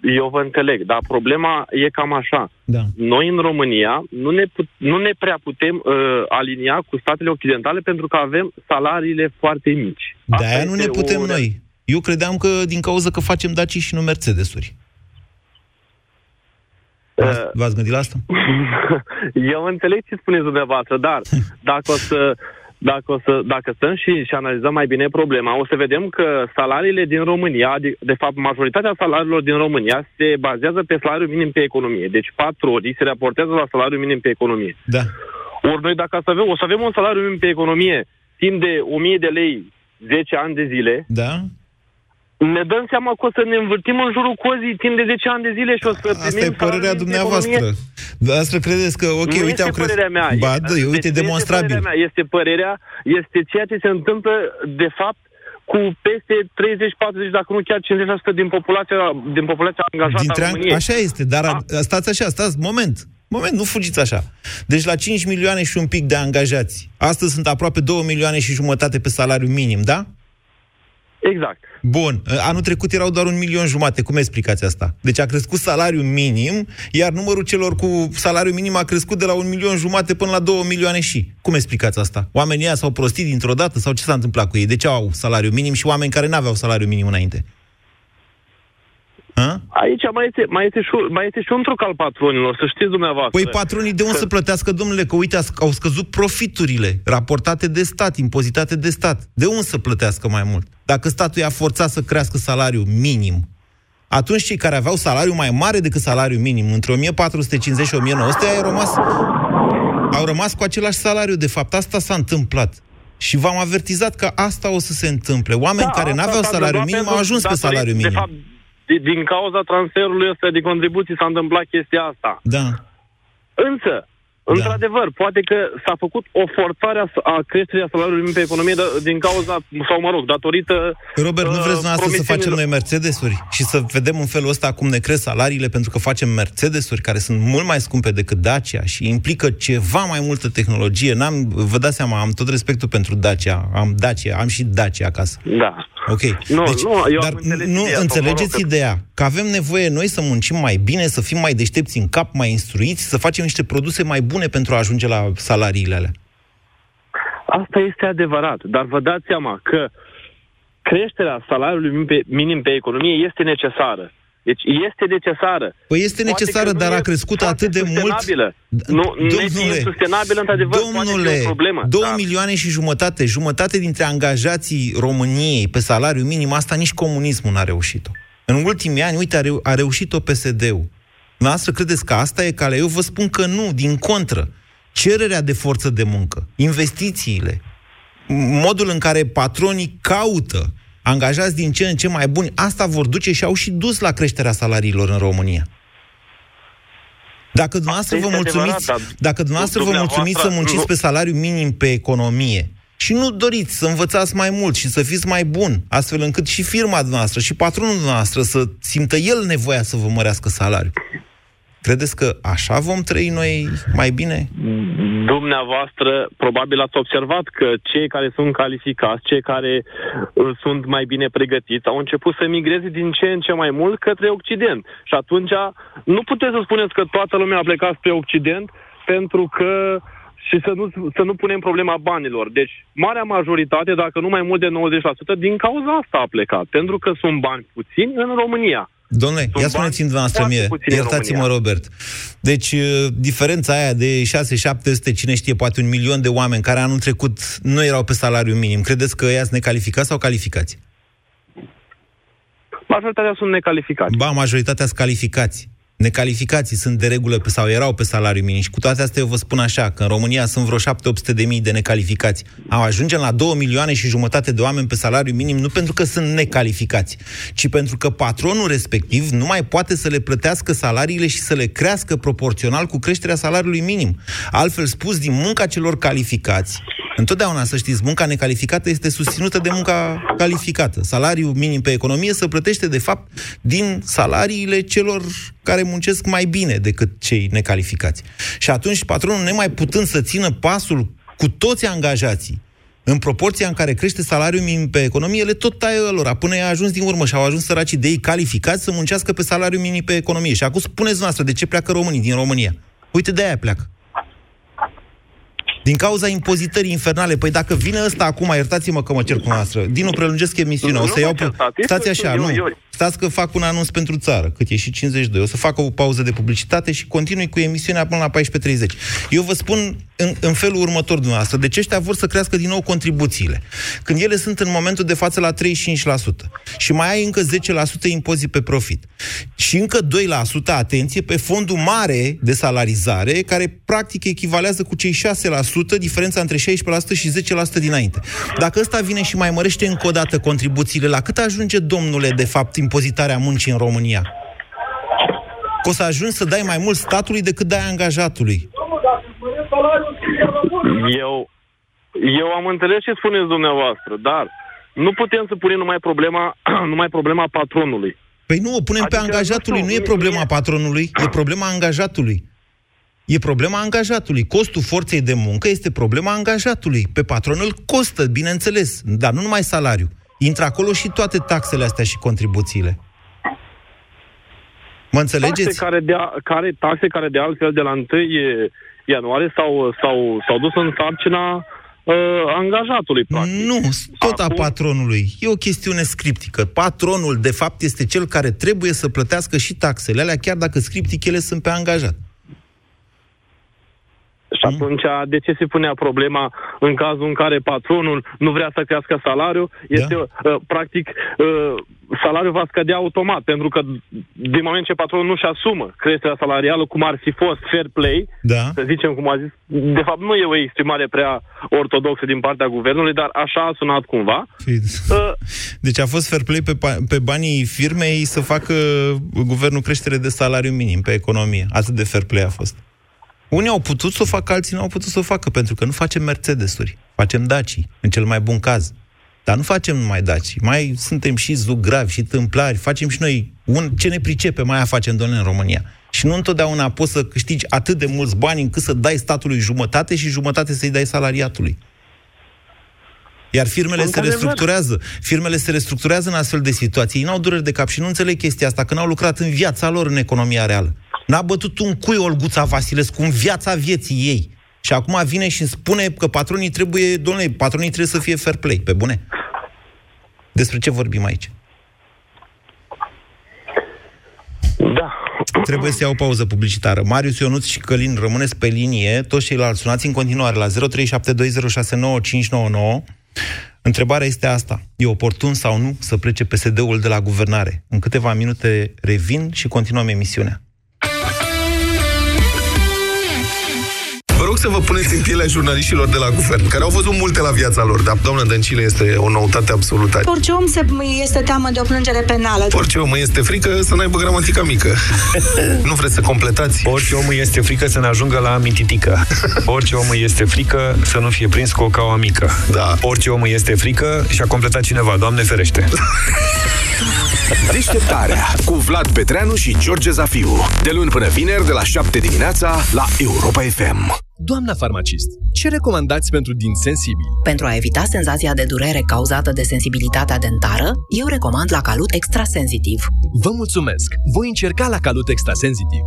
eu vă înțeleg, dar problema e cam așa. Da. Noi în România nu ne, put, nu ne prea putem uh, alinia cu statele occidentale pentru că avem salariile foarte mici. De aia nu ne putem o... noi. Eu credeam că din cauza că facem Daci și nu Mercedes-uri. V-ați, uh, v-ați gândit la asta? Eu înțeleg ce spuneți dumneavoastră, dar dacă o să dacă, o să, dacă stăm și, și analizăm mai bine problema, o să vedem că salariile din România, de, de fapt majoritatea salariilor din România se bazează pe salariul minim pe economie. Deci patru ori se raportează la salariul minim pe economie. Da. Ori noi dacă să avem, o să avem un salariu minim pe economie timp de 1000 de lei 10 ani de zile, da. Ne dăm seama că o să ne învârtim în jurul cozii timp de 10 ani de zile și o să primim Asta e părerea salarii de dumneavoastră. economie. Dar asta credeți că, ok, nu uite, este am crezut... părerea mea. Ba, da, Deci uite, nu demonstrabil. Este părerea mea. Este părerea, este ceea ce se întâmplă, de fapt, cu peste 30-40, dacă nu chiar 50% din populația, din populația angajată Dintre a an... României. Așa este, dar a... stați așa, stați, moment. Moment, nu fugiți așa. Deci la 5 milioane și un pic de angajați, astăzi sunt aproape 2 milioane și jumătate pe salariu minim, da? Exact. Bun. Anul trecut erau doar un milion jumate. Cum explicați asta? Deci a crescut salariul minim, iar numărul celor cu salariu minim a crescut de la un milion jumate până la 2 milioane și. Cum explicați asta? Oamenii ăia s-au prostit dintr-o dată sau ce s-a întâmplat cu ei? De ce au salariu minim și oameni care n-aveau salariu minim înainte? Ha? Aici mai este, mai, este și, mai este și un truc al patronilor, să știți dumneavoastră. Păi patronii de unde să plătească, domnule, că uite, au scăzut profiturile raportate de stat, impozitate de stat. De unde să plătească mai mult? Dacă statul i-a forțat să crească salariul minim, atunci cei care aveau salariu mai mare decât salariul minim, între 1450 și 1900, au rămas, au rămas cu același salariu. De fapt, asta s-a întâmplat. Și v-am avertizat că asta o să se întâmple. Oameni Da, care asta n-aveau s-a salariu întâmplat minim au pentru- ajuns pe datorită- salariu minim. De fapt, din, din cauza transferului ăsta de contribuții s-a întâmplat chestia asta. Da. Însă, într-adevăr, poate că s-a făcut o forțare a, a creșterii a salariului minim pe economie da- din cauza, sau mă rog, datorită... Robert, nu uh, vreți dumneavoastră să facem promisiunilor- noi Mercedesuri și să vedem în felul ăsta cum ne cresc salariile pentru că facem Mercedesuri care sunt mult mai scumpe decât Dacia și implică ceva mai multă tehnologie. N-am, vă dați seama, am tot respectul pentru Dacia, am Dacia, am și Dacia acasă. Da. Ok. Nu, deci, nu, eu dar am înțeles nu ideea, sau, înțelegeți mă rog, că- ideea că avem nevoie noi să muncim mai bine, să fim mai deștepți în cap, mai instruiți, să facem niște produse mai bune pentru a ajunge la salariile alea. Asta este adevărat, dar vă dați seama că creșterea salariului minim pe, minim pe economie este necesară. Deci este necesară. Păi este Poate necesară, că nu dar a e crescut foarte atât de mult. sustenabilă. Nu, Domnule, sustenabilă, într-adevăr, poate fi Domnule, o problemă. 2 dar- milioane și jumătate, jumătate dintre angajații României pe salariu minim, asta nici comunismul n-a reușit-o. În ultimii ani, uite, a, reu- a reușit-o PSD-ul. Noastră credeți că asta e calea? Eu vă spun că nu, din contră. Cererea de forță de muncă, investițiile, modul în care patronii caută angajați din ce în ce mai buni, asta vor duce și au și dus la creșterea salariilor în România. Dacă dumneavoastră vă este mulțumiți, adevărat, dar dacă dumneavoastră vă dumneavoastră mulțumiți să munciți nu- pe salariu minim pe economie și nu doriți să învățați mai mult și să fiți mai bun, astfel încât și firma dumneavoastră și patronul dumneavoastră să simtă el nevoia să vă mărească salariul. Credeți că așa vom trăi noi mai bine? Dumneavoastră, probabil ați observat că cei care sunt calificați, cei care uh, sunt mai bine pregătiți, au început să migreze din ce în ce mai mult către Occident. Și atunci nu puteți să spuneți că toată lumea a plecat spre Occident pentru că și să nu, să nu punem problema banilor. Deci, marea majoritate, dacă nu mai mult de 90%, din cauza asta a plecat. Pentru că sunt bani puțini în România. Domnule, Sunt ia bani spuneți-mi dumneavoastră foarte mie, puțini în iertați-mă, România. Robert. Deci, uh, diferența aia de 6-700, cine știe, poate un milion de oameni care anul trecut nu erau pe salariu minim, credeți că ăia sunt necalificați sau calificați? Majoritatea sunt necalificați. Ba, majoritatea sunt calificați. Necalificații sunt de regulă pe, sau erau pe salariu minim și cu toate astea eu vă spun așa, că în România sunt vreo 7-800 de mii de necalificați. Am ajungem la 2 milioane și jumătate de oameni pe salariu minim, nu pentru că sunt necalificați, ci pentru că patronul respectiv nu mai poate să le plătească salariile și să le crească proporțional cu creșterea salariului minim. Altfel spus, din munca celor calificați, Întotdeauna, să știți, munca necalificată este susținută de munca calificată. Salariul minim pe economie se plătește, de fapt, din salariile celor care muncesc mai bine decât cei necalificați. Și atunci, patronul, nemai putând să țină pasul cu toți angajații, în proporția în care crește salariul minim pe economie, le tot taie lor, până i-a ajuns din urmă și au ajuns săracii de ei calificați să muncească pe salariul minim pe economie. Și acum spuneți noastră de ce pleacă românii din România. Uite, de aia pleacă. Din cauza impozitării infernale. Păi dacă vine ăsta acum, iertați-mă că mă cer cu noastră, Dinu, prelungesc emisiunea, o să Nu iau... mă Pe... certați, Stați este așa, eu- nu. eu- Stați că fac un anunț pentru țară, cât e și 52. O să fac o pauză de publicitate și continui cu emisiunea până la 14.30. Eu vă spun în, în felul următor dumneavoastră. Deci ăștia vor să crească din nou contribuțiile. Când ele sunt în momentul de față la 35% și mai ai încă 10% impozit pe profit și încă 2% atenție pe fondul mare de salarizare care practic echivalează cu cei 6% diferența între 16% și 10% dinainte. Dacă ăsta vine și mai mărește încă o dată contribuțiile, la cât ajunge, domnule, de fapt, impozitarea muncii în România? Că o să ajungi să dai mai mult statului decât dai angajatului. Eu, eu am înțeles ce spuneți dumneavoastră, dar nu putem să punem numai problema, numai problema patronului. Păi nu, o punem adică, pe angajatului, nu, nu e problema e... patronului, e problema angajatului. E problema angajatului. Costul forței de muncă este problema angajatului. Pe patron îl costă, bineînțeles, dar nu numai salariu. Intră acolo și toate taxele astea și contribuțiile. Mă înțelegeți? Taxe care de, care, taxe care de altfel de la 1 ianuarie s-au, s-au, s-au dus în sarcina uh, angajatului, practic. Nu, tot Acum... a patronului. E o chestiune scriptică. Patronul, de fapt, este cel care trebuie să plătească și taxele alea, chiar dacă scriptic ele sunt pe angajat. Și atunci, de ce se punea problema în cazul în care patronul nu vrea să crească salariul? Este, da. uh, practic, uh, salariul va scădea automat, pentru că din moment ce patronul nu-și asumă creșterea salarială, cum ar fi fost fair play, da. să zicem cum a zis, de fapt nu e o exprimare prea ortodoxă din partea guvernului, dar așa a sunat cumva. Uh, deci a fost fair play pe, pe banii firmei să facă guvernul creștere de salariu minim pe economie. Atât de fair play a fost. Unii au putut să o facă, alții nu au putut să o facă, pentru că nu facem Mercedes-uri, facem Daci, în cel mai bun caz. Dar nu facem numai Daci, mai suntem și zugravi și tâmplari, facem și noi un, ce ne pricepe, mai facem, domnule, în România. Și nu întotdeauna poți să câștigi atât de mulți bani încât să dai statului jumătate și jumătate să-i dai salariatului. Iar firmele se restructurează. Firmele se restructurează în astfel de situații. Ei n-au dureri de cap și nu înțeleg chestia asta, că n-au lucrat în viața lor în economia reală. N-a bătut un cui Olguța Vasilescu în viața vieții ei. Și acum vine și spune că patronii trebuie, domnule, patronii trebuie să fie fair play, pe bune. Despre ce vorbim aici? Da. Trebuie să iau o pauză publicitară. Marius Ionuț și Călin, rămâneți pe linie. Toți ceilalți sunați în continuare la 0372069599. Întrebarea este asta. E oportun sau nu să plece PSD-ul de la guvernare? În câteva minute revin și continuăm emisiunea. Rog să vă puneți în pielea jurnaliștilor de la guvern, care au văzut multe la viața lor, dar doamna Dăncilă este o noutate absolută. Orice om se, este teamă de o plângere penală. Orice om este frică să n-aibă gramatica mică. nu vreți să completați? Orice om este frică să ne ajungă la mititică. Orice om este frică să nu fie prins cu o caua mică. Da. Orice om este frică și a completat cineva, Doamne ferește. Deșteptarea cu Vlad Petreanu și George Zafiu. De luni până vineri, de la 7 dimineața, la Europa FM. Doamna farmacist, ce recomandați pentru din sensibili? Pentru a evita senzația de durere cauzată de sensibilitatea dentară, eu recomand la Calut Extra Sensitiv. Vă mulțumesc! Voi încerca la Calut Extra Sensitiv.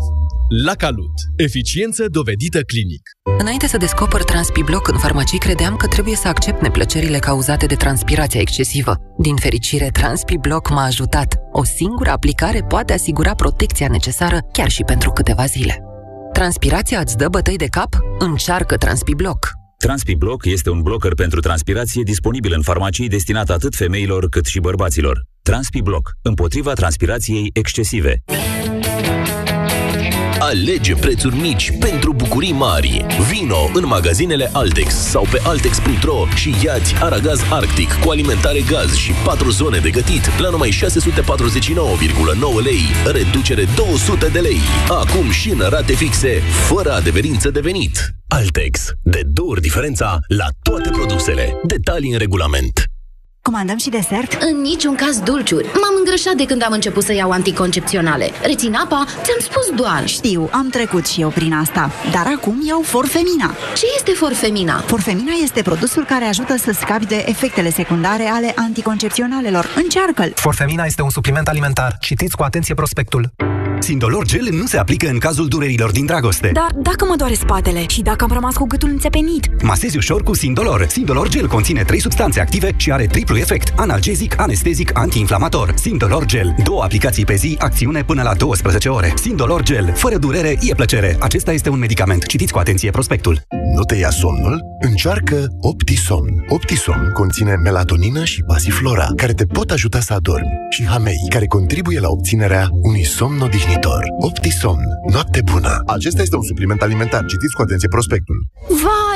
La Calut. Eficiență dovedită clinic. Înainte să descoper Transpibloc în farmacii, credeam că trebuie să accept neplăcerile cauzate de transpirația excesivă. Din fericire, Transpibloc m-a ajutat. O singură aplicare poate asigura protecția necesară chiar și pentru câteva zile. Transpirația îți dă bătăi de cap? Încearcă Transpibloc. Transpibloc este un blocker pentru transpirație disponibil în farmacii destinat atât femeilor cât și bărbaților. Transpibloc, împotriva transpirației excesive. Alege prețuri mici pentru bucurii mari. Vino în magazinele Altex sau pe altex.ro și iați aragaz arctic cu alimentare gaz și 4 zone de gătit la numai 649,9 lei, reducere 200 de lei. Acum și în rate fixe, fără adeverință de venit. Altex. De două ori diferența la toate produsele. Detalii în regulament. Comandăm și desert? În niciun caz dulciuri. M-am îngrășat de când am început să iau anticoncepționale. Rețin apa? Ți-am spus doar. Știu, am trecut și eu prin asta. Dar acum iau Forfemina. Ce este Forfemina? Forfemina este produsul care ajută să scapi de efectele secundare ale anticoncepționalelor. Încearcă-l! Forfemina este un supliment alimentar. Citiți cu atenție prospectul. Sindolor Gel nu se aplică în cazul durerilor din dragoste. Dar dacă mă doare spatele și dacă am rămas cu gâtul înțepenit? Masezi ușor cu Sindolor. Sindolor Gel conține trei substanțe active și are triplu efect. Analgezic, anestezic, antiinflamator. Sindolor Gel. Două aplicații pe zi, acțiune până la 12 ore. Sindolor Gel. Fără durere, e plăcere. Acesta este un medicament. Citiți cu atenție prospectul. nu te ia somnul? Încearcă Optisomn. Optisomn conține melatonină și pasiflora, care te pot ajuta să adormi, și hamei, care contribuie la obținerea unui somn odihnitor. Optisomn. Noapte bună! Acesta este un supliment alimentar. Citiți cu atenție prospectul. Vai,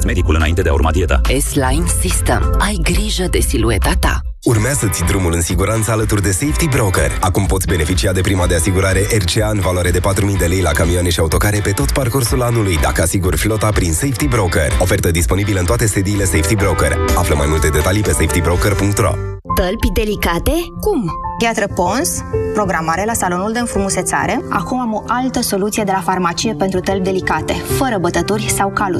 Consultați medicul înainte de a urma dieta. S-Line System. Ai grijă de silueta ta. Urmează-ți drumul în siguranță alături de Safety Broker. Acum poți beneficia de prima de asigurare RCA în valoare de 4.000 de lei la camioane și autocare pe tot parcursul anului, dacă asiguri flota prin Safety Broker. Ofertă disponibilă în toate sediile Safety Broker. Află mai multe detalii pe safetybroker.ro Tălpi delicate? Cum? Piatră Pons, programare la salonul de înfrumusețare. Acum am o altă soluție de la farmacie pentru tălpi delicate, fără bătături sau calus.